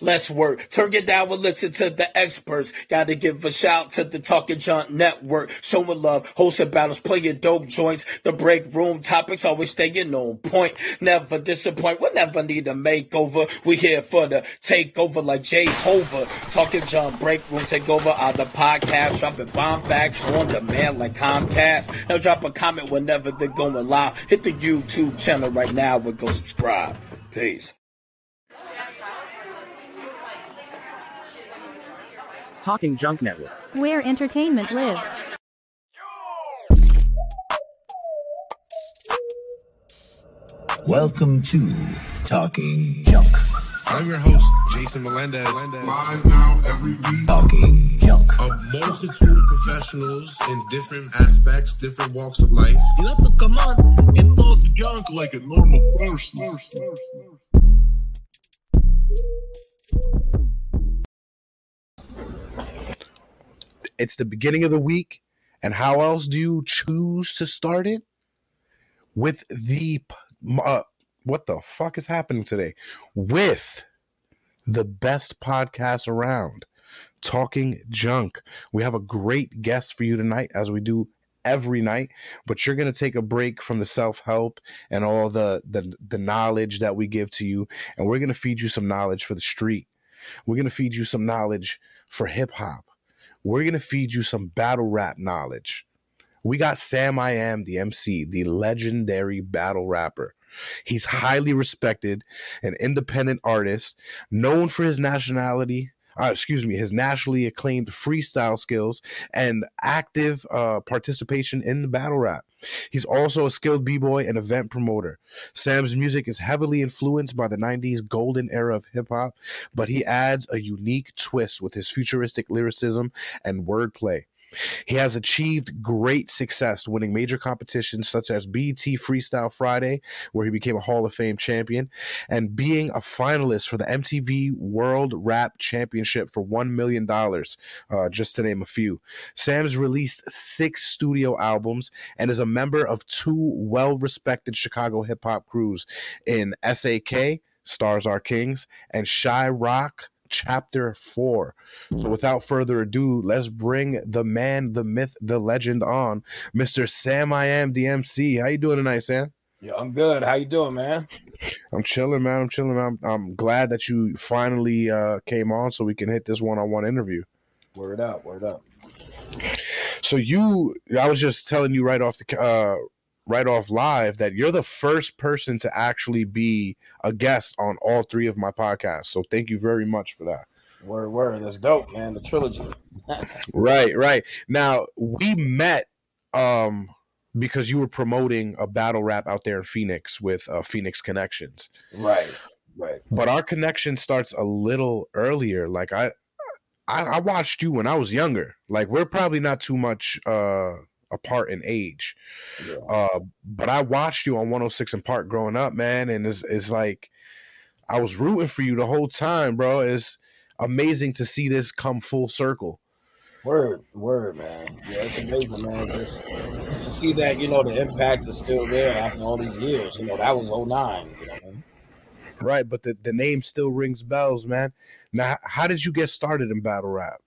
Let's work. Turn it down and listen to the experts. Gotta give a shout to the Talking Junk Network. Showing love, hosting battles, playing dope joints. The break room topics always staying on point. Never disappoint. We never need a makeover. We here for the takeover like Jehovah. Talking Junk break room takeover on the podcast. Dropping bomb facts on demand like Comcast. Now drop a comment whenever they're going live. Hit the YouTube channel right now and go subscribe. Peace. Talking Junk Network. Where entertainment lives. Welcome to Talking Junk. I'm your host, Jason Melendez. Live now every week. Talking Junk. A multitude of professionals in different aspects, different walks of life. You have to come on and talk junk like a normal person. It's the beginning of the week, and how else do you choose to start it? With the uh, what the fuck is happening today? With the best podcast around, talking junk. We have a great guest for you tonight, as we do every night. But you're gonna take a break from the self help and all the, the the knowledge that we give to you, and we're gonna feed you some knowledge for the street. We're gonna feed you some knowledge for hip hop. We're gonna feed you some battle rap knowledge. We got Sam I Am, the MC, the legendary battle rapper. He's highly respected, an independent artist, known for his nationality. Uh, excuse me, his nationally acclaimed freestyle skills and active uh, participation in the battle rap. He's also a skilled b-boy and event promoter. Sam's music is heavily influenced by the 90s golden era of hip hop, but he adds a unique twist with his futuristic lyricism and wordplay. He has achieved great success winning major competitions such as BET Freestyle Friday, where he became a Hall of Fame champion, and being a finalist for the MTV World Rap Championship for $1 million, uh, just to name a few. Sam's released six studio albums and is a member of two well respected Chicago hip hop crews in SAK, Stars Are Kings, and Shy Rock. Chapter 4. So, without further ado, let's bring the man, the myth, the legend on, Mr. Sam I Am the MC. How you doing tonight, Sam? Yo, I'm good. How you doing, man? I'm chilling, man. I'm chilling. I'm, I'm glad that you finally uh, came on so we can hit this one-on-one interview. Word up, word up. So you, I was just telling you right off the uh, right off live that you're the first person to actually be a guest on all three of my podcasts. So thank you very much for that. Word, word. That's dope, man. The trilogy. Right, right. Now we met um because you were promoting a battle rap out there in Phoenix with uh, Phoenix Connections. right, right. But our connection starts a little earlier. Like I, I, I watched you when I was younger. Like we're probably not too much uh apart in age. Yeah. Uh, but I watched you on 106 and Park growing up, man, and it's it's like I was rooting for you the whole time, bro. It's amazing to see this come full circle. Word, word, man. Yeah, it's amazing, man. Just, just to see that, you know, the impact is still there after all these years. You know, that was 09. You know. Right, but the, the name still rings bells, man. Now, how did you get started in battle rap?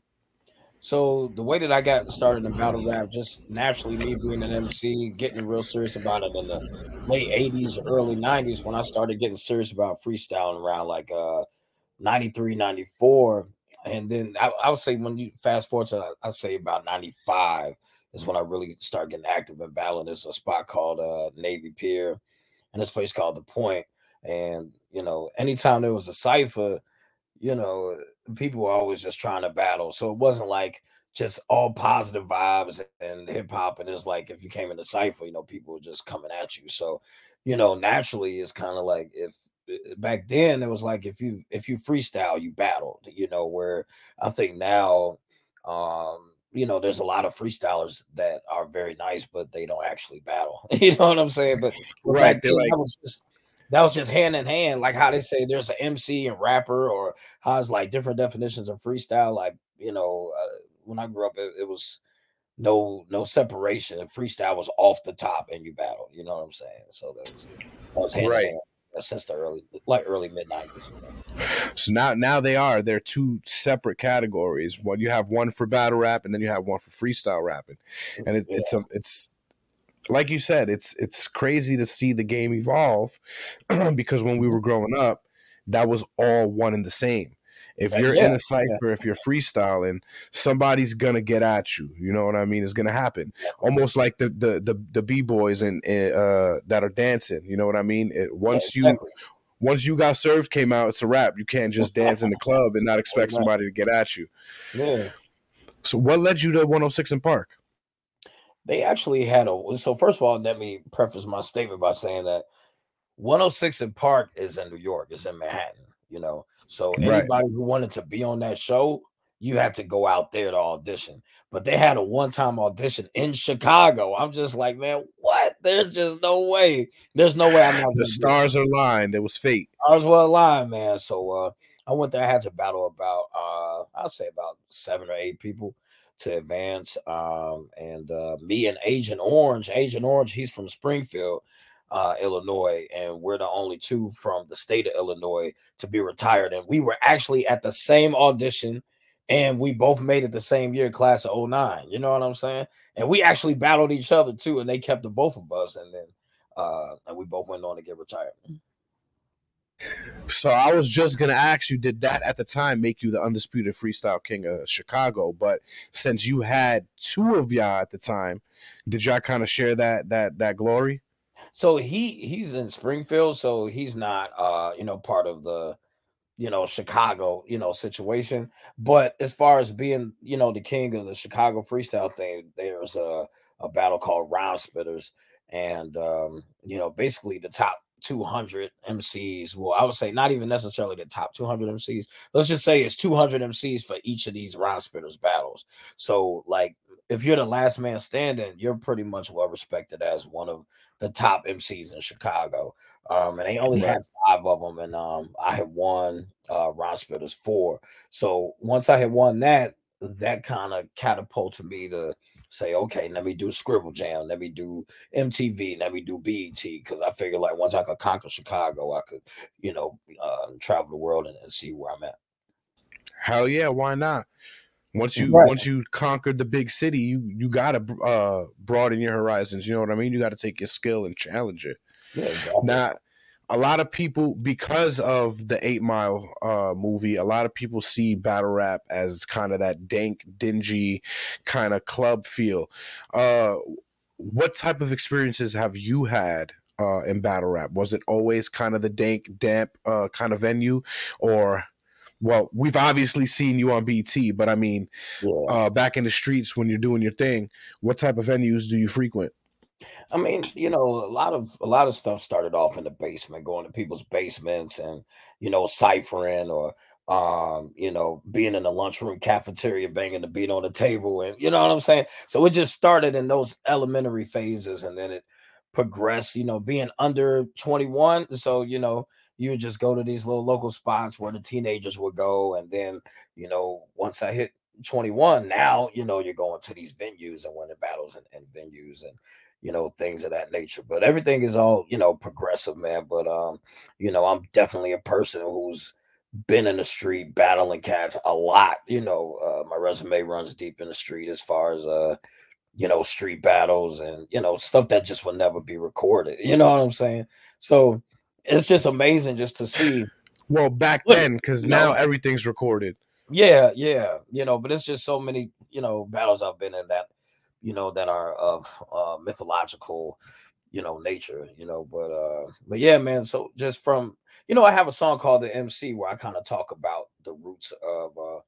So the way that I got started in battle rap, just naturally me being an MC, getting real serious about it in the late '80s, early '90s, when I started getting serious about freestyling around like uh 93, 94. And then I, I would say when you fast forward to I say about 95 is when I really start getting active in battle. There's a spot called uh Navy Pier and this place called the Point. And you know, anytime there was a cipher, you know, people were always just trying to battle. So it wasn't like just all positive vibes and hip hop. And it's like if you came in the cipher, you know, people were just coming at you. So, you know, naturally it's kind of like if uh, back then it was like if you if you freestyle, you battled, you know, where I think now um you know, there's a lot of freestylers that are very nice, but they don't actually battle. you know what I'm saying? But Right, they're like- was just that was just hand in hand, like how they say there's an MC and rapper, or how it's like different definitions of freestyle. Like you know, uh, when I grew up, it, it was no no separation. Freestyle was off the top, and you battle. You know what I'm saying? So that was that was hand Right. in hand. since the early, like early mid nineties. So now now they are they're two separate categories. One you have one for battle rap and then you have one for freestyle rapping. And it, it's a it's like you said, it's it's crazy to see the game evolve because when we were growing up, that was all one and the same. If you're yeah, in a cipher, if you're freestyling, somebody's gonna get at you. You know what I mean? It's gonna happen. Almost like the the the, the b boys and uh, that are dancing. You know what I mean? It, once you exactly. once you got served came out, it's a wrap. You can't just dance in the club and not expect somebody to get at you. yeah. So what led you to 106 and Park? They actually had a so first of all, let me preface my statement by saying that 106 and Park is in New York, it's in Manhattan, you know. So Right. anybody who wanted to be on that show, you had to go out there to audition. But they had a one-time audition in Chicago. I'm just like, man, what? There's just no way. There's no way I'm not The gonna do it. stars are aligned. It was fate. I was well aligned, man. So uh I went there, I had to battle about uh I'll say about seven or eight people to advance. Um and uh me and Agent Orange, Agent Orange, he's from Springfield, uh, Illinois, and we're the only two from the state of Illinois to be retired. And we were actually at the same audition and we both made it the same year, class of 09. You know what I'm saying? And we actually battled each other too, and they kept the both of us, and then uh and we both went on to get retired. So I was just gonna ask you, did that at the time make you the undisputed freestyle king of Chicago? But since you had two of y'all at the time, did y'all kind of share that that that glory? So he he's in Springfield, so he's not uh you know part of the you know Chicago you know situation. But as far as being you know the king of the Chicago freestyle thing, there's a a battle called Round Spitters, and um you know basically the top 200 MCs. Well, I would say not even necessarily the top 200 MCs. Let's just say it's 200 MCs for each of these Round Spitters battles. So like if you're the last man standing, you're pretty much well respected as one of the top MCs in Chicago. Um, and they only had five of them, and um, I had won uh, Round Spitters four. So once I had won that, that kind of catapulted me to say, okay, let me do Scribble Jam, let me do MTV, let me do BET, because I figured like once I could conquer Chicago, I could, you know, uh, travel the world and, and see where I'm at. Hell yeah, why not? Once you Right. once you conquered the big city, you you gotta uh, broaden your horizons. You know what I mean? You got to take your skill and challenge it. Yeah, exactly. Now, a lot of people, because of the Eight Mile uh, movie, a lot of people see battle rap as kind of that dank, dingy kind of club feel. Uh, what type of experiences have you had uh, in battle rap? Was it always kind of the dank, damp uh, kind of venue, or well, we've obviously seen you on BET, but I mean, yeah. uh, back in the streets when you're doing your thing, what type of venues do you frequent? I mean, you know, a lot of a lot of stuff started off in the basement, going to people's basements and you know, ciphering or um, you know, being in the lunchroom cafeteria, banging the beat on the table, and you know what I'm saying. So it just started in those elementary phases, and then it progressed. You know, being under 21, so you know, you just go to these little local spots where the teenagers would go, and then you know, once I hit 21, now you know you're going to these venues and winning battles and, and venues and you know things of that nature but everything is all you know progressive man but um you know i'm definitely a person who's been in the street battling cats a lot you know uh, my resume runs deep in the street as far as uh you know street battles and you know stuff that just will never be recorded you know what i'm saying so it's just amazing just to see Well, back Look, then, because now know- everything's recorded. Yeah, yeah, you know, but it's just so many, you know, battles I've been in that, you know, that are of uh mythological, you know, nature, you know, but uh but yeah, man, so just from you know, I have a song called the MC where I kind of talk about the roots of uh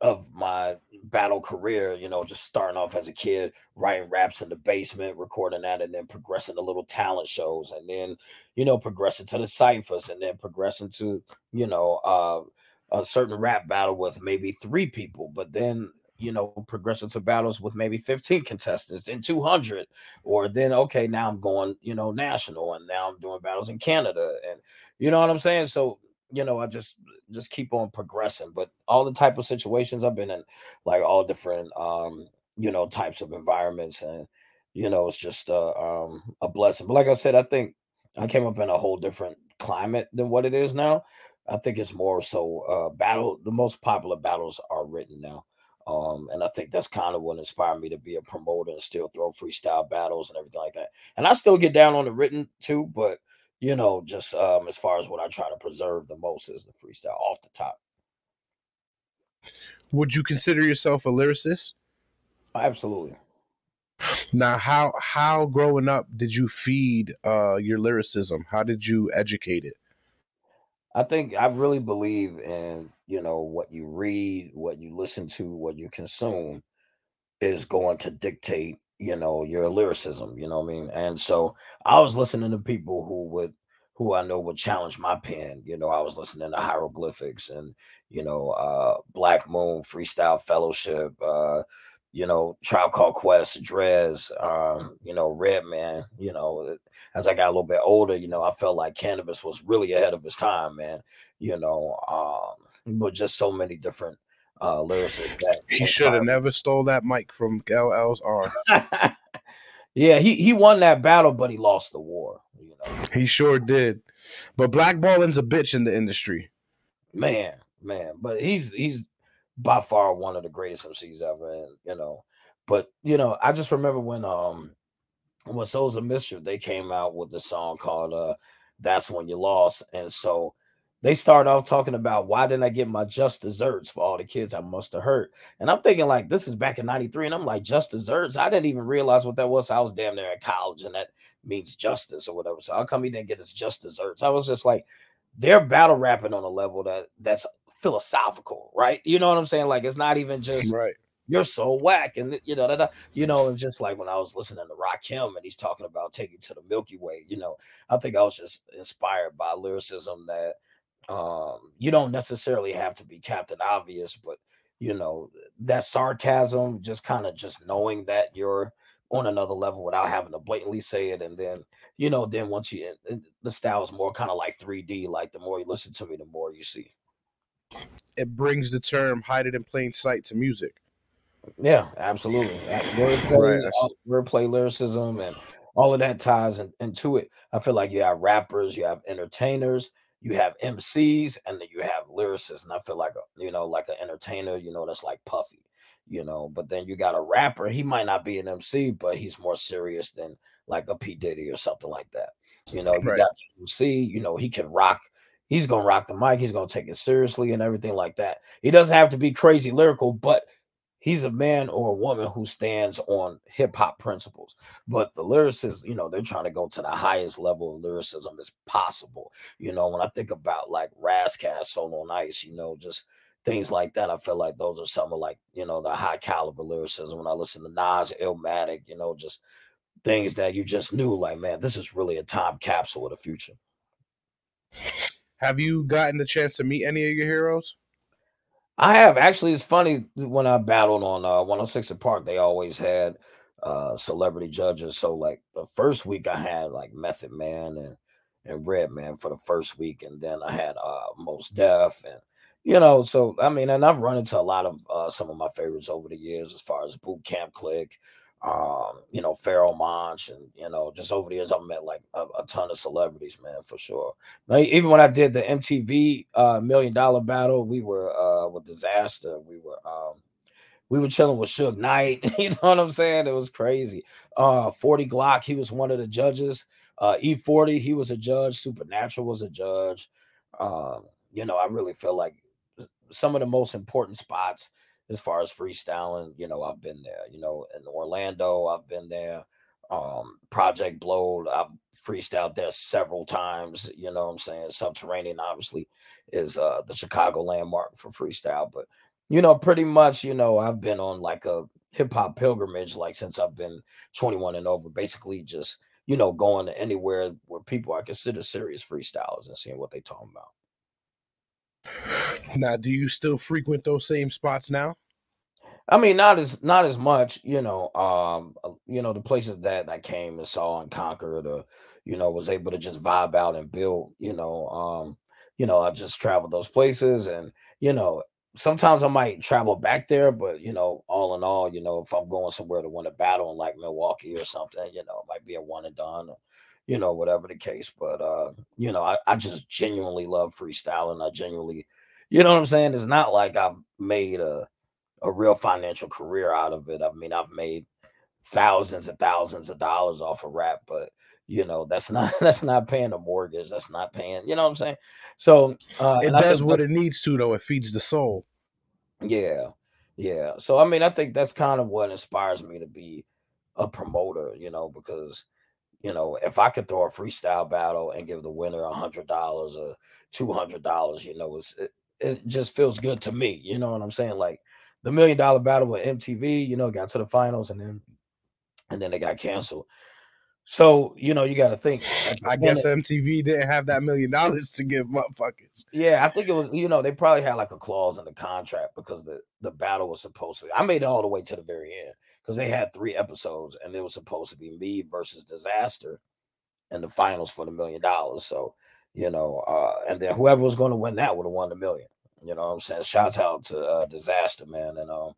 of my battle career, you know, just starting off as a kid, writing raps in the basement, recording that, and then progressing to little talent shows, and then, you know, progressing to the ciphers, and then progressing to, you know, uh, a certain rap battle with maybe three people, but then you know progressing to battles with maybe 15 contestants and 200 or then okay now i'm going you know national and now i'm doing battles in canada and you know what i'm saying so you know i just just keep on progressing but all the type of situations i've been in like all different um you know types of environments and you know it's just uh, um a blessing but like i said i think i came up in a whole different climate than what it is now. I think it's more so uh battle the most popular battles are written now. Um, and I think that's kind of what inspired me to be a promoter and still throw freestyle battles and everything like that. And I still get down on the written too, but you know, just um as far as what I try to preserve the most is the freestyle off the top. Would you consider yourself a lyricist? Absolutely. Now, how how growing up did you feed uh your lyricism? How did you educate it? I think I really believe in, you know, what you read, what you listen to, what you consume is going to dictate, you know, your lyricism, you know what I mean? And so I was listening to people who would who I know would challenge my pen. You know, I was listening to hieroglyphics and, you know, uh Black Moon, Freestyle Fellowship, uh, you know, Tribe Called Quest, Drez, um, you know, Redman, you know, uh, as I got a little bit older, you know, I felt like Canibus was really ahead of his time, man. You know, um, but just so many different uh lyricists that He should have never stole that mic from LL's arm. yeah, he he won that battle, but he lost the war. You know, He sure did. But blackballing's a bitch in the industry. man, man. But he's he's by far one of the greatest MCs ever, and you know. But you know, I just remember when um when Souls of Mischief they came out with the song called uh "That's When You Lost," and so they started off talking about why didn't I get my just desserts for all the kids I must have hurt, and I'm thinking like this is back in '93, and I'm like just desserts. I didn't even realize what that was. I was damn near at college, and that means justice or whatever. So how come he didn't get his just desserts? I was just like, they're battle rapping on a level that that's philosophical, right? You know what I'm saying? Like it's not even just Right. you're so whack, and you know, da, you know, it's just like when I was listening to Rock Rakim and he's talking about taking to the Milky Way. You know, I think I was just inspired by lyricism that um you don't necessarily have to be Captain Obvious, but you know that sarcasm, just kind of just knowing that you're on another level without having to blatantly say it, and then you know, then once you the style is more kind of like 3D. Like the more you listen to me, the more you see. It brings the term hide it in plain sight to music. Yeah, absolutely. Uh, Wordplay, Right, uh, wordplay lyricism, and all of that ties in, into it. I feel like you have rappers, you have entertainers, you have MCs, and then you have lyricists. And I feel like a, you know, like an entertainer, you know, that's like Puffy, you know. But then you got a rapper. He might not be an MC, but he's more serious than like a P Diddy or something like that. You know, you Right. got MC. You know, he can rock. He's gonna rock the mic. He's gonna take it seriously and everything like that. He doesn't have to be crazy lyrical, but he's a man or a woman who stands on hip hop principles. But the lyricists, you know, they're trying to go to the highest level of lyricism as possible. You know, when I think about like Razzcast, Soul on Ice, you know, just things like that, I feel like those are some of like, you know, the high caliber lyricism. When I listen to Nas, Illmatic, you know, just things that you just knew, like, man, this is really a time capsule of the future. Have you gotten the chance to meet any of your heroes? I have actually. It's funny when I battled on uh, 106 and Park, they always had uh, celebrity judges. So like the first week, I had like Method Man and and Redman for the first week, and then I had uh, Mos Def and you know. So I mean, and I've run into a lot of uh, some of my favorites over the years, as far as Boot Camp Click, um, you know, Pharoahe Monch, and you know, just over the years, I've met like a, a ton of celebrities, man, for sure. Like, even when I did the MTV uh, Million Dollar Battle, we were uh, with Disaster. We were um, we were chilling with Suge Knight. you know what I'm saying? It was crazy. Uh, 40 Glock, he was one of the judges. Uh, E40, he was a judge. Supernatural was a judge. Um, you know, I really feel like some of the most important spots as far as freestyling, you know, I've been there. You know, in Orlando, I've been there. Um, Project Blowed, I've freestyled there several times. You know what I'm saying? Subterranean, obviously, is uh the Chicago landmark for freestyle. But you know, pretty much, you know, I've been on like a hip hop pilgrimage, like since I've been 21 and over, basically just, you know, going to anywhere where people are considered serious freestylers and seeing what they talking about. Now, do you still frequent those same spots now? I mean, not as not as much, you know. Um, uh, you know, the places that I came and saw and conquered, or you know, was able to just vibe out and build. You know, um, you know, I just traveled those places, and you know, sometimes I might travel back there, but you know, all in all, you know, if I'm going somewhere to win a battle in like Milwaukee or something, you know, it might be a one and done. Or, you know, whatever the case. But uh, you know, I, I just genuinely love freestyling. I genuinely, you know what I'm saying? It's not like I've made a a real financial career out of it. I mean, I've made thousands and thousands of dollars off of rap, but you know, that's not that's not paying the mortgage. That's not paying, you know what I'm saying? So uh, It does what it needs to, though. It feeds the soul. yeah, yeah. So I mean, I think that's kind of what inspires me to be a promoter, you know, because you know, if I could throw a freestyle battle and give the winner a hundred dollars or two hundred dollars, you know, it's, it it just feels good to me. You know what I'm saying? Like the million dollar battle with MTV, you know, got to the finals and then and then they got canceled. So you know, you got to think. I guess MTV didn't have that million dollars to give motherfuckers. yeah, I think it was. You know, they probably had like a clause in the contract because the the battle was supposed to. Be, I made it all the way to the very end because they had three episodes and it was supposed to be me versus Disaster in the finals for the million dollars. So you know, uh, and then whoever was going to win that would have won the million. You know what I'm saying? Shouts out to uh, Disaster, man. And um,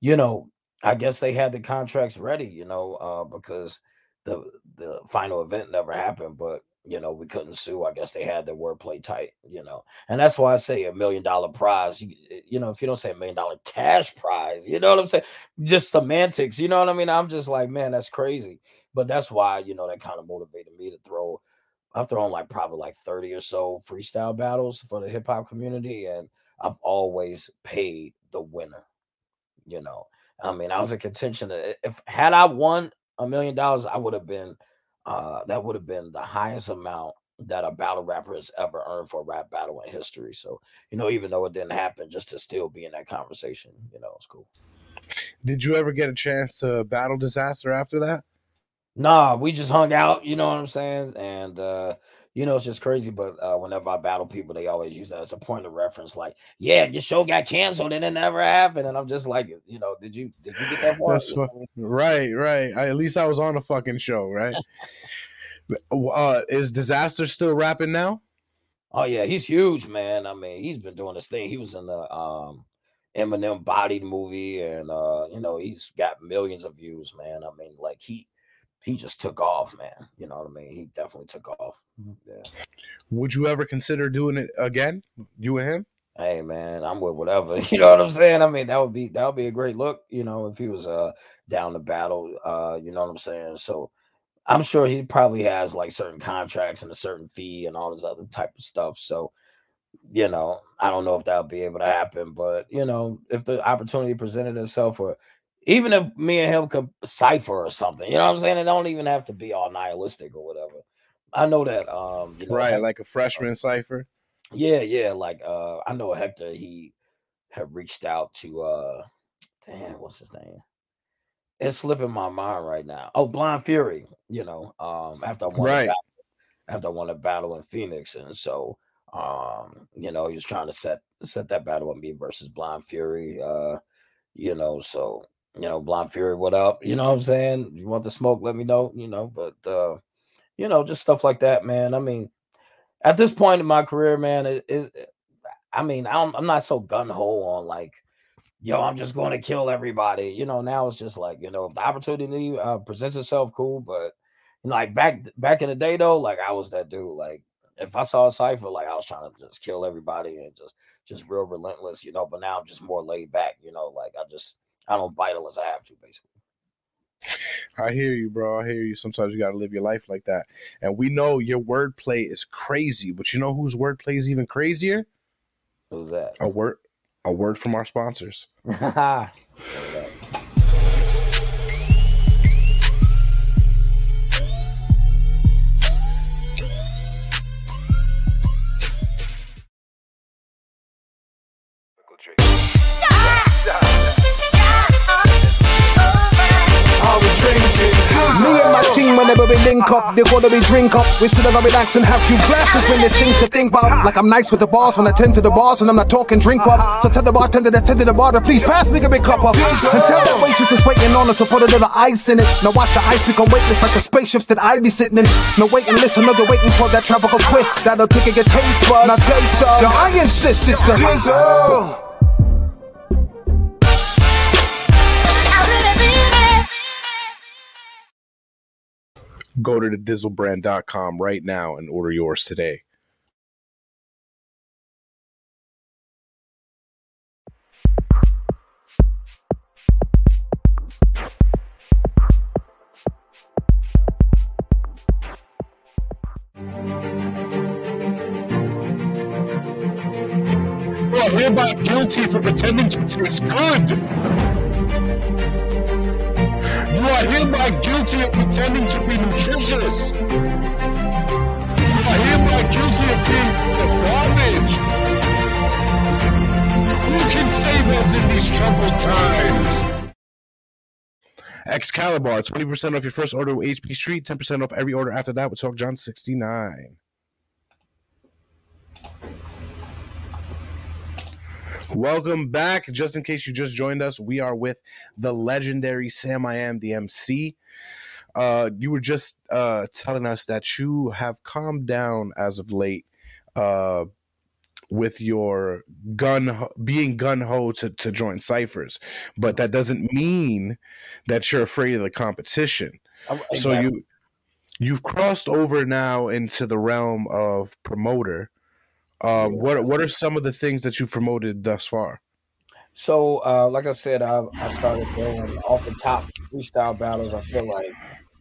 you know, I guess they had the contracts ready. You know, uh, because the the final event never happened, but you know we couldn't sue. I guess they had their wordplay tight. You know, and that's why I say a million dollar prize. You, eh, you know, if you don't say a million dollar cash prize, you know what I'm saying? Just semantics. You know what I mean? I'm just like, man, that's crazy. But that's why you know that kind of motivated me to throw. I've thrown like probably like 30 or so freestyle battles for the hip hop community, and I've always paid the winner. You know, I mean, I was in contention. Eh, if had I won a million dollars, I would have been. Uh, that would have been the highest amount that a battle rapper has ever earned for a rap battle in history. So, you know, even though it didn't happen, just to still be in that conversation, you know, it's cool. Did you ever get a chance to battle disaster after that? Nah, we just hung out, you know what I'm saying? And uh, you know, it's just crazy. But uh whenever I battle people, they always use that as a point of reference, like, yeah, your show got canceled and it never happened. And I'm just like, you know, did you did you get that far? That's You know fu- what Right, right. I, at least I was on the fucking show, right? uh, is disaster still rapping now? Oh yeah, he's huge, man. I mean, he's been doing this thing. He was in the um Eminem bodied movie, and uh, you know, he's got millions of views, man. I mean, like he he just took off, man. You know what I mean? He definitely took off. Yeah. Would you ever consider doing it again? You and him? Hey man, I'm with whatever. You know what I'm saying? I mean, that would be that would be a great look, you know, if he was uh down to battle. Uh, you know what I'm saying? So I'm sure he probably has like certain contracts and a certain fee and all this other type of stuff. So, you know, I don't know if that'll be able to happen, but you know, if the opportunity presented itself or even if me and him could cipher or something, you know what I'm saying? It don't even have to be all nihilistic or whatever. I know that um you know, Right, like a freshman cipher. yeah, yeah. Like uh I know Hector, he had reached out to uh damn, what's his name? It's slipping my mind right now. Oh, Blind Fury, you know, um after I won Right. battle, after I won a battle in Phoenix. And so um, you know, he was trying to set set that battle with me versus Blind Fury. Uh, you know, so you know, Blind Fury, what up? You know what I'm saying? You want the smoke, let me know, you know, but uh, you know, just stuff like that, man. I mean, at this point in my career, man, it is. I mean, I'm I'm not so gun ho on like, yo, I'm just going to kill everybody. You know, now it's just like, you know, if the opportunity uh, presents itself, cool. But like back back in the day, though, like I was that dude. Like if I saw a cipher, like I was trying to just kill everybody and just just real relentless, you know. But now I'm just more laid back, you know. Like I just I don't bite unless I have to, basically. I hear you, bro. I hear you. Sometimes you got to live your life like that. And we know your wordplay is crazy, but you know whose wordplay is even crazier? Who's that? A word, a word from our sponsors. we link up, they wanna we drink up. We sit down, relax and have few glasses when there's things to think about. Like I'm nice with the boss when I tend to the boss and I'm not talking drink ups. So tell the bartender that tend to the bar to please pass me a big cup up. And tell that waitress is waiting on us to put a little ice in it. Now watch the ice become weightless like the spaceships that I be sitting in. Now wait and listen, no, they're waiting for that tropical twist that'll kick and get taste buds. Now taste some. Yo, I insist it's the drizzle. Go to the dizzlebrand.com right now and order yours today. Are hereby guilty for pretending to taste good. Are hereby guilty of pretending to be nutritious. You are hereby guilty of being garbage. Who can save us in these troubled times? Excalibur, 20% off your first order with HP Street, 10% off every order after that with Talk John 69. Welcome back. Just in case you just joined us, we are with the legendary Sam I Am, the MC. Uh, you were just uh, telling us that you have calmed down as of late uh, with your gun being gun ho to, to join ciphers, but that doesn't mean that you're afraid of the competition. I'm- So you you've crossed over now into the realm of promoter. Uh, what what are some of the things that you've promoted thus far? So, uh, like I said, I, I started doing off the top freestyle battles. I feel like,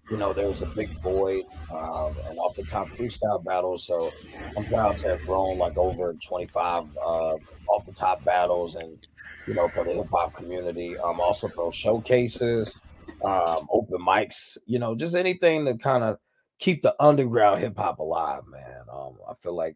you know, there was a big void, um, and off the top freestyle battles. So, I'm proud to have grown like over 25 uh, off the top battles, and you know, for the hip hop community. Um, also throw showcases, um, open mics. You know, just anything to kind of keep the underground hip hop alive, man. Um, I feel like.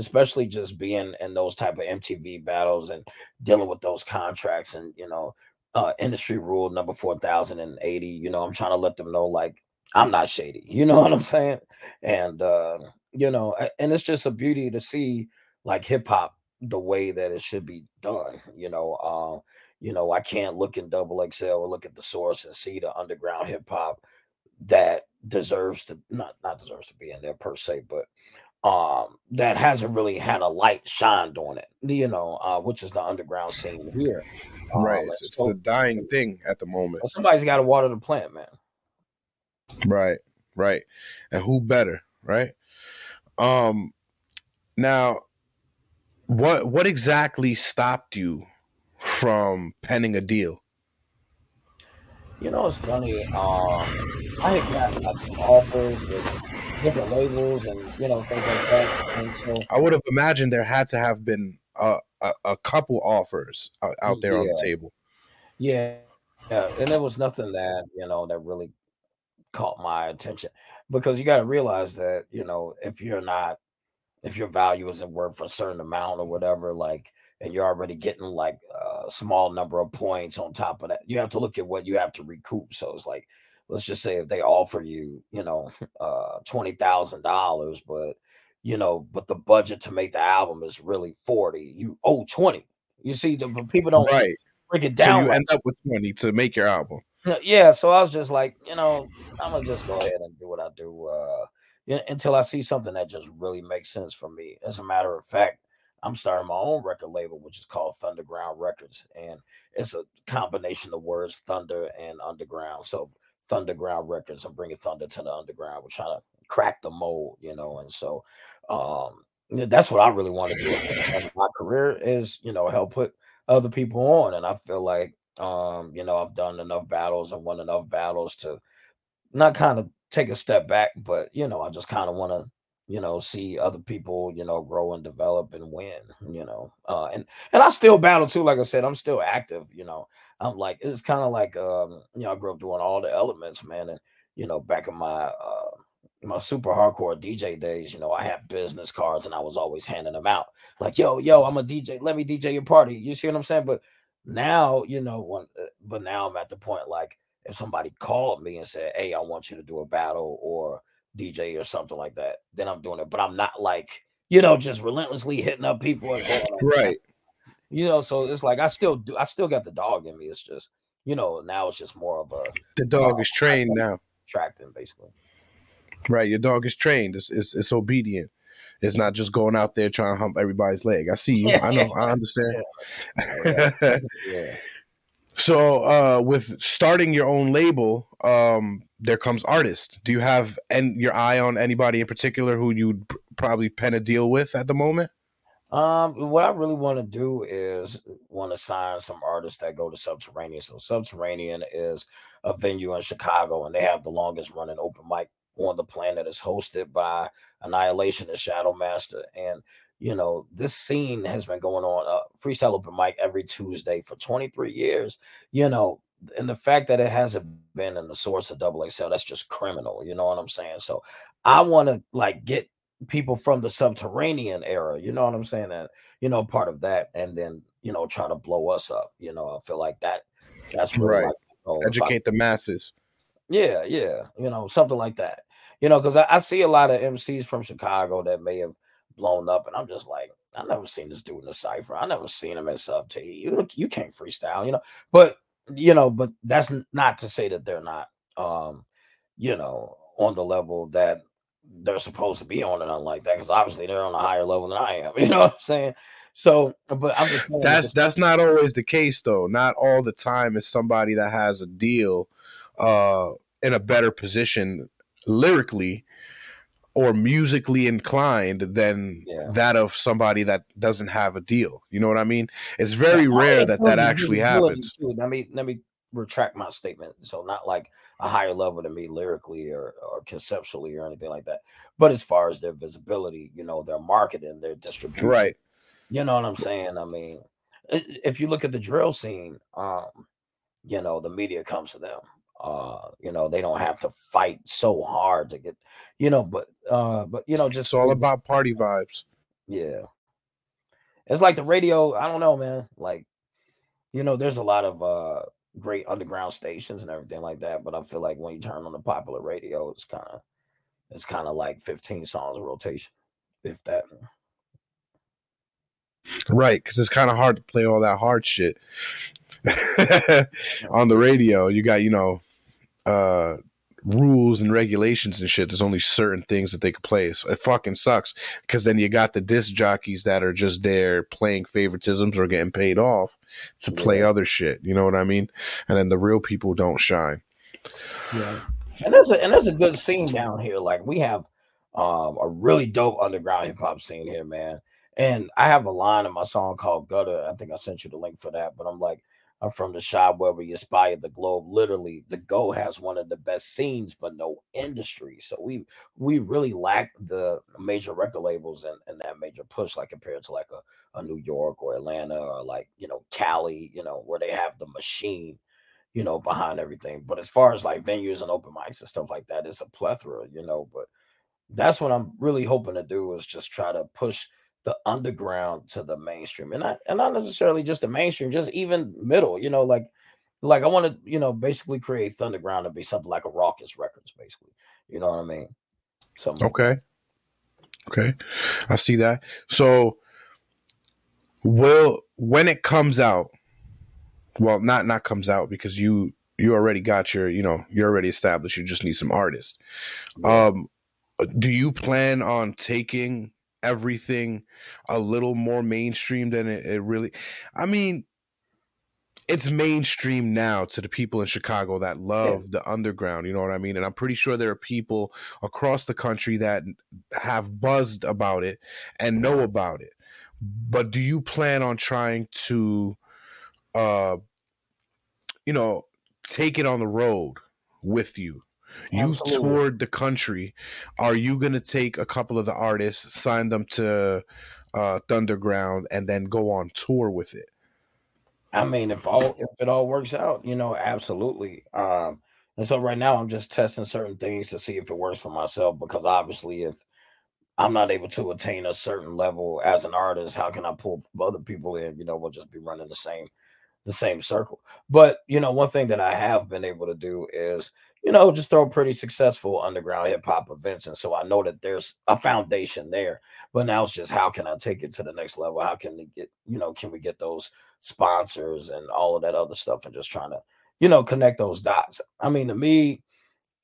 Especially just being in those type of MTV battles and dealing with those contracts and you know uh industry rule number 4080 you know i'm trying to let them know like i'm not shady you know what i'm saying? And uh you know and it's just a beauty to see like hip hop the way that it should be done you know uh you know i can't look in double xl or look at the source and see the underground hip hop that deserves to not not deserves to be in there per se but um that hasn't really had a light shined on it you know uh which is the underground scene here Um, right, it's, it's so- a dying thing at the moment. well, somebody's got to water the plant man Right, right, and who better, right? Um, now, what what exactly stopped you from penning a deal? You know it's funny um i had gotten like some offers with different labels and you know things like that. And so I would have imagined there had to have been a a, a couple offers out, out there on the table. Yeah, yeah, and there was nothing that you know that really caught my attention because you got to realize that you know if you're not if your value isn't worth a certain amount or whatever, like, and you're already getting like a small number of points on top of that, you have to look at what you have to recoup. So it's like, let's just say if they offer you, you know, uh, twenty thousand dollars, but you know, but the budget to make the album is really forty, you owe twenty. You see, the but people don't Right. break it So down. you like end up with money to make your album. Yeah, so I was just like, you know, I'm gonna just go ahead and do what I do uh, until I see something that just really makes sense for me. As a matter of fact, I'm starting my own record label, which is called Thunderground Records, and it's a combination of words, thunder and underground. So Thunderground Records, I'm bringing thunder to the underground. We're trying to crack the mold, you know, and so um, that's what I really want to do. in my career is, you know, help put other people on, and I feel like um, you know, I've done enough battles and won enough battles to not kind of take a step back, but you know, I just kind of want to, you know, see other people, you know, grow and develop and win, you know. Uh and and I still battle too, like I said, I'm still active, you know. I'm like it's kind of like um, you know, I grew up doing all the elements, man, and you know, back in my uh my super hardcore DJ days, you know, I had business cards and I was always handing them out. Like, yo, yo, I'm a DJ. Let me DJ your party. You see what I'm saying? But now, you know, when uh, but now I'm at the point like if somebody called me and said, "Hey, I want you to do a battle or DJ or something like that," then I'm doing it. But I'm not like you know just relentlessly hitting up people. On. Right. You know, so it's like I still do. I still got the dog in me. It's just you know now it's just more of a The dog is trained now. tracking basically. Right. Your dog is trained. It's, it's it's obedient. It's not just going out there trying to hump everybody's leg. I see you. I know. I understand. Yeah. So, uh, with starting your own label, um, there comes artist. Do you have and your eye on anybody in particular who you'd pr- probably pen a deal with at the moment? Um, what I really want to do is want to sign some artists that go to Subterranean. So Subterranean is a venue in Chicago, and they have the longest running open mic on the planet. is hosted by Annihilation and Shadow Master, and you know this scene has been going on uh, freestyle open mic every Tuesday for 23 years. You know, and the fact that it hasn't been in the source of double XL, that's just criminal. You know what I'm saying? So I want to like get people from the subterranean era, you know what I'm saying? And you know, part of that, and then you know, try to blow us up. You know, I feel like that that's really Right. If I- Educate the masses. yeah, yeah, you know, something like that. You know, because I, I see a lot of MCs from Chicago that may have blown up, and I'm just like, I never seen this dude in the cipher. I never seen him in sub T. You you can't freestyle, you know. But you know, but that's not to say that they're not, um, you know, on the level that they're supposed to be on, and nothing like that. Because obviously they're on a higher level than I am. You know what I'm saying? So, but I'm just That's just- that's not always the case though. Not all the time is somebody that has a deal uh in a better position lyrically or musically inclined than Yeah. that of somebody that doesn't have a deal. You know what I mean? It's very Yeah, rare that that actually happens. Let me let me retract my statement. So not like a higher level than me lyrically or, or conceptually or anything like that. But as far as their visibility, you know, their marketing, their distribution. Right. You know what I'm saying? I mean, if you look at the drill scene, um, you know, the media comes to them. Uh, you know, they don't have to fight so hard to get, you know, but uh, but you know, just It's all about party vibes. yeah. It's like the radio, I don't know, man. Like, you know, there's a lot of uh great underground stations and everything like that, but I feel like when you turn on the popular radio, it's kind of it's kind of like 15 songs rotation, if that. Right, because it's kind of hard to play all that hard shit on the radio. You got, you know, uh rules and regulations and shit. There's only certain things that they could play. So it fucking sucks because then you got the disc jockeys that are just there playing favoritisms or getting paid off to play Yeah. other shit. You know what I mean? And then the real people don't shine. Yeah. And that's a and there's a good scene down here. Like we have um a really dope underground hip hop scene here, man. And I have a line in my song called Gutter. I think I sent you the link for that, but I'm like, From the shop where we inspire the globe. Literally, the Go has one of the best scenes, but no industry. So we we really lack the major record labels and, and that major push, like compared to like a, a New York or Atlanta or like you know Cali, you know, where they have the machine you know, behind everything. But as far as like venues and open mics and stuff like that, it's a plethora, you know. But that's what I'm really hoping to do is just try to push the underground to the mainstream, and not and not necessarily just the mainstream, just even middle, you know, like like I want to, you know, basically create Thunderground to be something like a Rawkus Records, basically. You know what I mean? Something Okay. Okay. I see that. So will when it comes out, well, not not comes out because you you already got your, you know, you're already established. You just need some artists. Um do you plan on taking everything a little more mainstream than it, it really I mean it's mainstream now to the people in Chicago that love the underground, you know what I mean? And I'm pretty sure there are people across the country that have buzzed about it and know about it. But do you plan on trying to uh you know, take it on the road with you? You Absolutely. toured the country. Are you going to take a couple of the artists, sign them to uh Thunderground and then go on tour with it? I mean, if all if it all works out, you know, absolutely. Um, and so right now I'm just testing certain things to see if it works for myself because obviously if I'm not able to attain a certain level as an artist, how can I pull other people in? You know, we'll just be running the same the same circle. But you know, one thing that I have been able to do is, you know, just throw pretty successful underground hip hop events. And so I know that there's a foundation there. But now it's just how can I take it to the next level? How can we get, you know, can we get those sponsors and all of that other stuff and just trying to, you know, connect those dots. I mean, to me,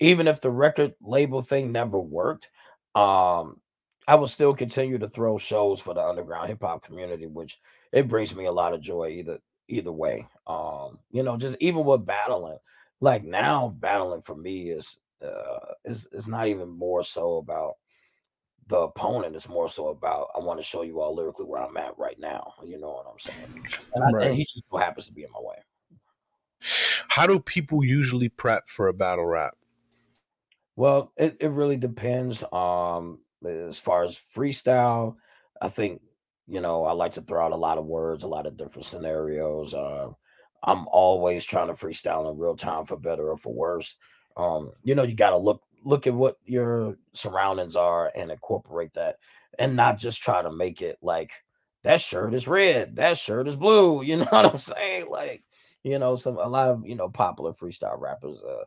even if the record label thing never worked, um, I will still continue to throw shows for the underground hip hop community, which it brings me a lot of joy, either either way. Um, you know, just even with battling, like now battling for me is uh is is not even more so about the opponent. It's more so about I want to show you all lyrically where I'm at right now. You know what I'm saying? And, I, Right. and he just so happens to be in my way. How do people usually prep for a battle rap? Well, it, it really depends. Um, as far as freestyle, I think you know I like to throw out a lot of words, a lot of different scenarios. Uh, I'm always trying to freestyle in real time for better or for worse. Um, you know, you got to look look at what your surroundings are and incorporate that, and not just try to make it like that shirt is red, that shirt is blue. You know what I'm saying? Like, you know, some a lot of you know popular freestyle rappers uh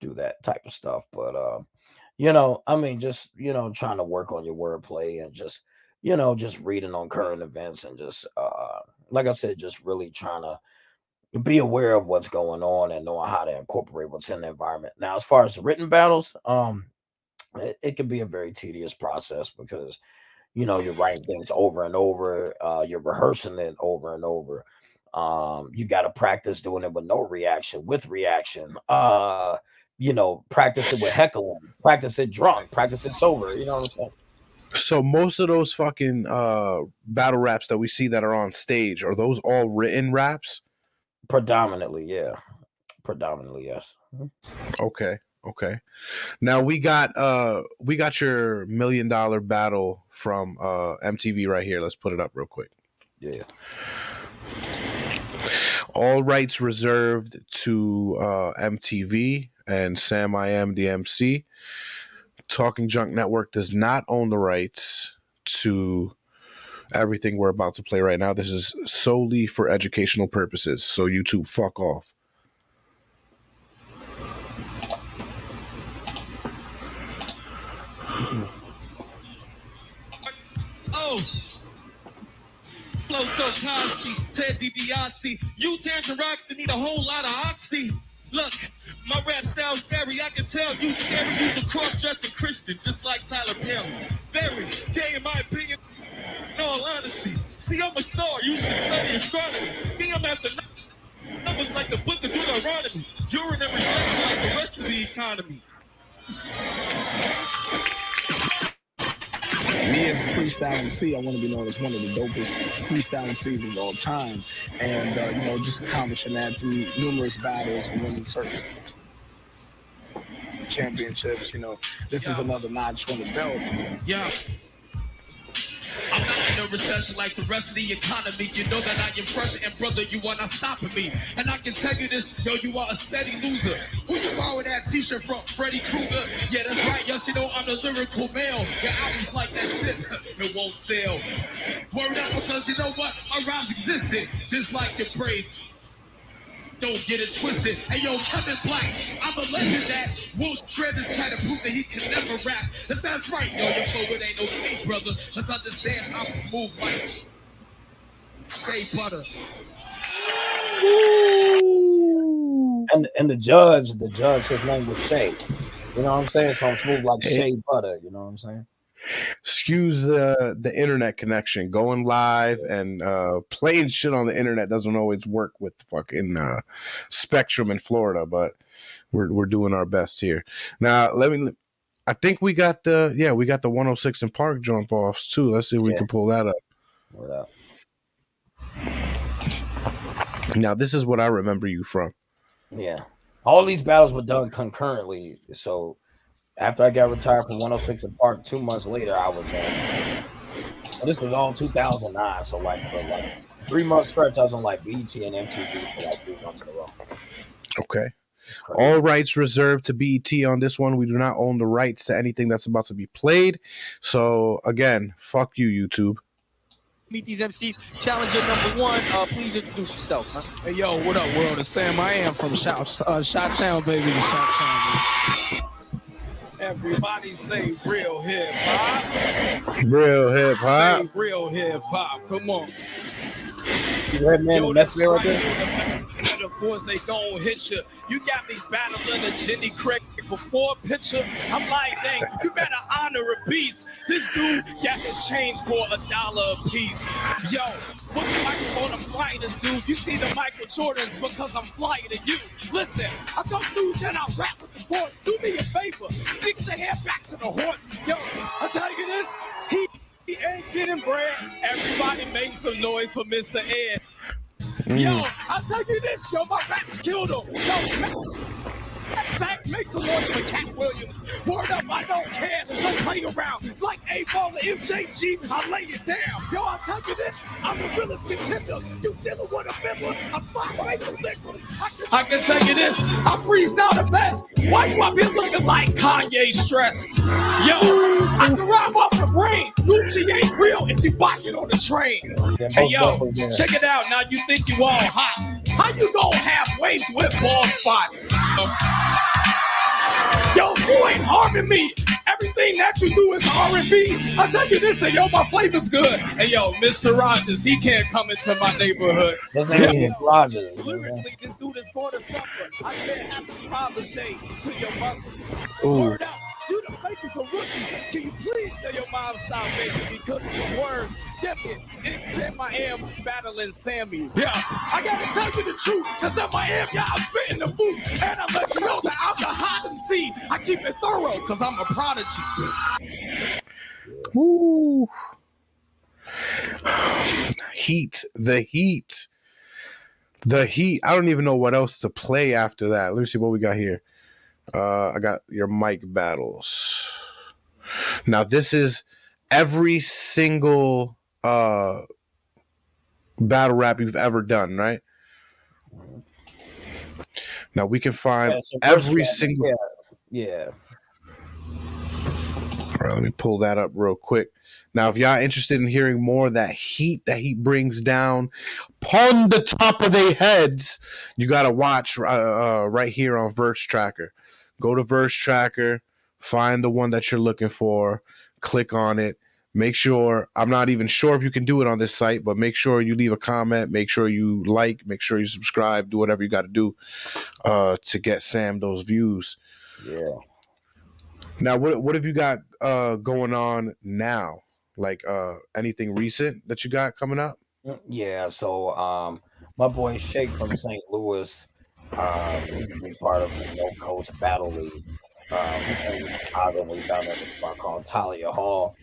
do that type of stuff. But uh, you know, I mean, just you know, trying to work on your wordplay and just you know, just reading on current events and just uh, like I said, just really trying to be aware of what's going on and knowing how to incorporate what's in the environment. Now, as far as the written battles, um, it, it can be a very tedious process because you know you're writing things over and over, uh, you're rehearsing it over and over. Um, you got to practice doing it with no reaction, with reaction. Uh, you know, practice it with heckling, practice it drunk, practice it sober. You know what I'm saying? So most of those fucking uh battle raps that we see that are on stage are those all written raps? Predominantly, yeah. Predominantly, yes. Mhm. Okay. Okay. Now we got uh we got your million dollar battle from uh MTV right here. Let's put it up real quick. Yeah. All rights reserved to uh MTV and Sam I am the MC. Talking Junk Network does not own the rights to everything we're about to play right now. This is solely for educational purposes. So YouTube fuck off. Oh. Flow so Cosby, Ted DiBiase. You Terrence Roxy need a whole lot of oxy. Look, my rap style's very, I can tell you scary. You's a cross-dressing Christian, just like Tyler Perry. Very gay in my opinion. All honesty, see I'm a star. You should study astronomy. Me, I'm after n- numbers like the book of Deuteronomy. You're in a recession like the rest of the economy. Me as a freestyle MC, I want to be known as one of the dopest freestyle MCs of all time. And, uh, you know, just accomplishing that through numerous battles and winning certain championships, you know, this is another notch on the belt. Yeah. I'm not in a recession like the rest of the economy. You know that I am fresh, and brother, you are not stopping me. And I can tell you this, yo, you are a steady loser. Who you borrowing that t-shirt from? Freddy Krueger? Yeah, that's right. Yes, you know I'm the lyrical male. Your albums like that shit, it won't sell. Word up, because you know what? My rhymes existed, just like your braids. Don't get it twisted. Hey yo, Kevin Black, I'm a legend that will shred this cat and prove that he can never rap. That's, that's right, yo, your flow it ain't no cake, brother. Let's understand I'm smooth like shea butter. And and the judge, the judge, his name was Shay. You know what I'm saying? So I'm smooth like Shea butter. You know what I'm saying? Excuse the the internet connection going live and uh playing shit on the internet doesn't always work with fucking uh spectrum in florida but we're we're doing our best here now let me i think we got the yeah we got the 106 and park jump offs too let's see if we Yeah. can pull that up up? now this is what i remember you from Yeah. All these battles were done concurrently. So after I got retired from 106 and Park, two months later, I was in. Well, this was all 2009. So like for like three months stretch, I was on like BET and MTV for like three months in a row. okay all rights reserved to bet on this one we do not own the rights to anything that's about to be played so again fuck you youtube meet these MCs. Challenger number one, uh, please introduce yourself. Huh? Hey, yo, what up, world? It's Sam I am from Shot, uh, Shot Town, baby. Shot Town. Everybody say real hip hop. real hip-hop Say real hip hop. Come on. You heard man, Yo, that's that's right right. there. Metaphors they gon' hit you. You got me battling a Jenny Craig before picture. I'm like, dang, you better honor a beast. This dude got his change for a dollar a piece. Yo, what the microphone I'm flying this dude. You see the Michael Jordans because I'm flying to you. Listen, I don't do that, I rap with the force. Do me a favor. Fix your hair back to the horse. Yo, I tell you this, he, he ain't getting bread. Everybody make some noise for Mr. Ed. Mm. Yo, I tell you this, yo, my raps killed him. Yo, that fact, make some noise for Katt Williams. Word up, I don't care. Don't play around. Like 8Ball or MJG, I lay it down. Yo, I'll tell you this, I'm the realest contender. You dealing with a member, I'm five right signal. I can tell you this, I freestyle the best. Why you up here looking like Kanye stressed? Yo, I can rhyme off the brain. Gucci ain't real if you watch it on the train. Hey yo, check it out. Now you think you all hot. How you gonna have waist with ball spots? Yo, you ain't harming me. Everything that you do is R&B. I tell you this, and yo, my flavor's good. Hey, yo, Mr. Rogers, he can't come into my neighborhood. His name is Rogers. Lyrically, this dude is going to suffer. I said Happy Father's Day to your mother. Ooh. Word out. You the fakest of rookies. Can you please tell your mom stop making me cookies? Word. Get it. It's Sam I am battling Sammy. Yeah, I gotta tell you the truth. Cause Sam I am, yeah, I'm spitting the boot. And I let you know that I'm the hot MC. I keep it thorough cause I'm a prodigy. Woo. Heat, the heat, the heat. I don't even know what else to play after that. Let me see what we got here. Uh, I got your mic battles. Now this is every single uh battle rap you've ever done, right? Now we can find Yeah, so every single. Yeah. yeah. All right, let me pull that up real quick. Now, if y'all interested in hearing more of that heat that he brings down upon the top of their heads, you got to watch uh, uh, right here on Verse Tracker. Go to Verse Tracker, find the one that you're looking for, click on it. Make sure, I'm not even sure if you can do it on this site, but make sure you leave a comment, make sure you like, make sure you subscribe, do whatever you got to do uh, to get Sam those views. Yeah. Now, what what have you got uh, going on now? Like uh, anything recent that you got coming up? Yeah, so um, my boy Shake from St. Louis, um, he's a big part of the No Coast Battle League. Um, he came Chicago when he found out this spot called Thalia Hall.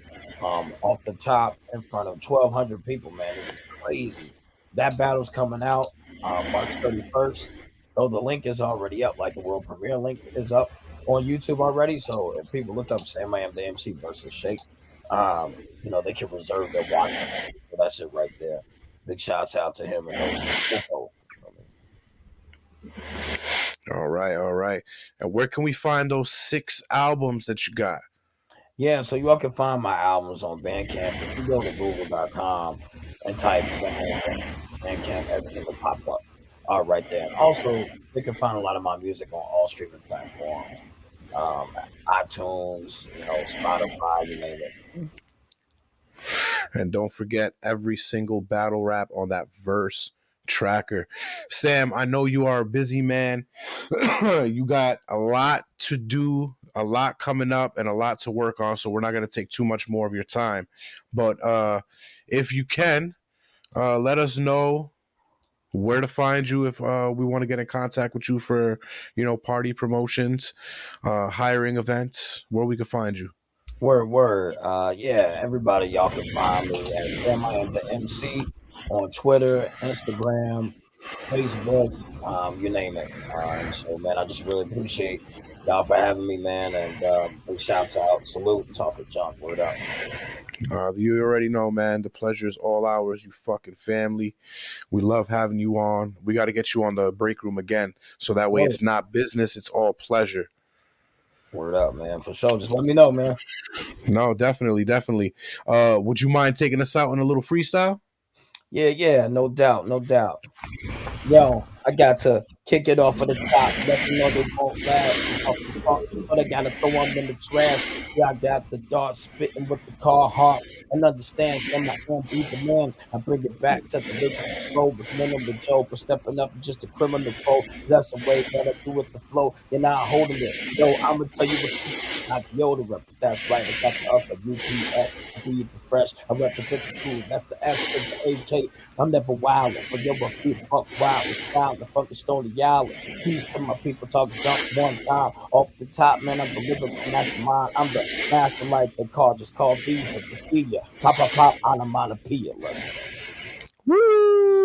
Um, off the top, in front of 1,200 people, man, it was crazy. That battle's coming out uh, March 31st. Though the link is already up, like the world premiere link is up on YouTube already. So if people look up Sam I Am the MC versus Shake, um, you know, they can reserve their watch. So that's it right there. Big shouts out to him and those people. All right, all right. And where can we find those six albums that you got? Yeah, so you all can find my albums on Bandcamp. If you go to google.com and type Sam Bandcamp, everything will pop up uh, right there. And also, you can find a lot of my music on all streaming platforms. Um, iTunes, you know, Spotify, you name it. And don't forget every single battle rap on that verse tracker. Sam, I know you are a busy man. you got a lot to do, a lot coming up, and a lot to work on. So we're not going to take too much more of your time. But uh, if you can, uh, let us know where to find you if uh, we want to get in contact with you for you know party promotions uh hiring events where we can find you Word, word. Uh, yeah, everybody, y'all can find me at Sam I the MC on Twitter, Instagram, Facebook, um, you name it. Um, so, man, I just really appreciate y'all for having me, man. And uh, big shouts out, salute, talk talking junk. Word up. uh you already know man the pleasure is all ours you fucking family we love having you on we got to get you on the break room again so that way it's not business it's all pleasure Word up, man. For sure. Just let me know, man. no definitely definitely uh would you mind taking us out in a little freestyle Yeah, yeah, no doubt, no doubt. Yo, I got to kick it off at the top. Last. But I gotta throw them in the trash. Yeah, I got the dart spitting with the car heart. And understand, some I am be the man. I bring it back to the living men on the Joe for stepping up just a criminal foe. That's the way that I do with the flow. You're not holding it. Yo, I'ma tell you what you not rep, but that's right. I got the upper UPS. I be fresh. I represent the crew. That's the S to the AK. I'm never wild, but yo, but be fuck wild with style. The fucking stony y'all. Peace to my people Talking Junk one time. Off the top, man, I'm delivering. That's mine. I'm the master like the car. Just call Visa. Prestige. Pop, pop, pop, onomatopoeia. Let's go. Woo!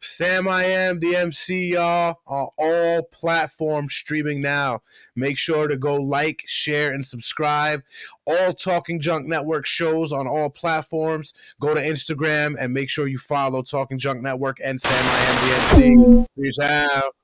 Sam I am the MC y'all on all platforms streaming now. Make sure to go like, share, and subscribe. All Talking Junk Network shows on all platforms. Go to Instagram and make sure you follow Talking Junk Network and Sam I am the MC. Peace out.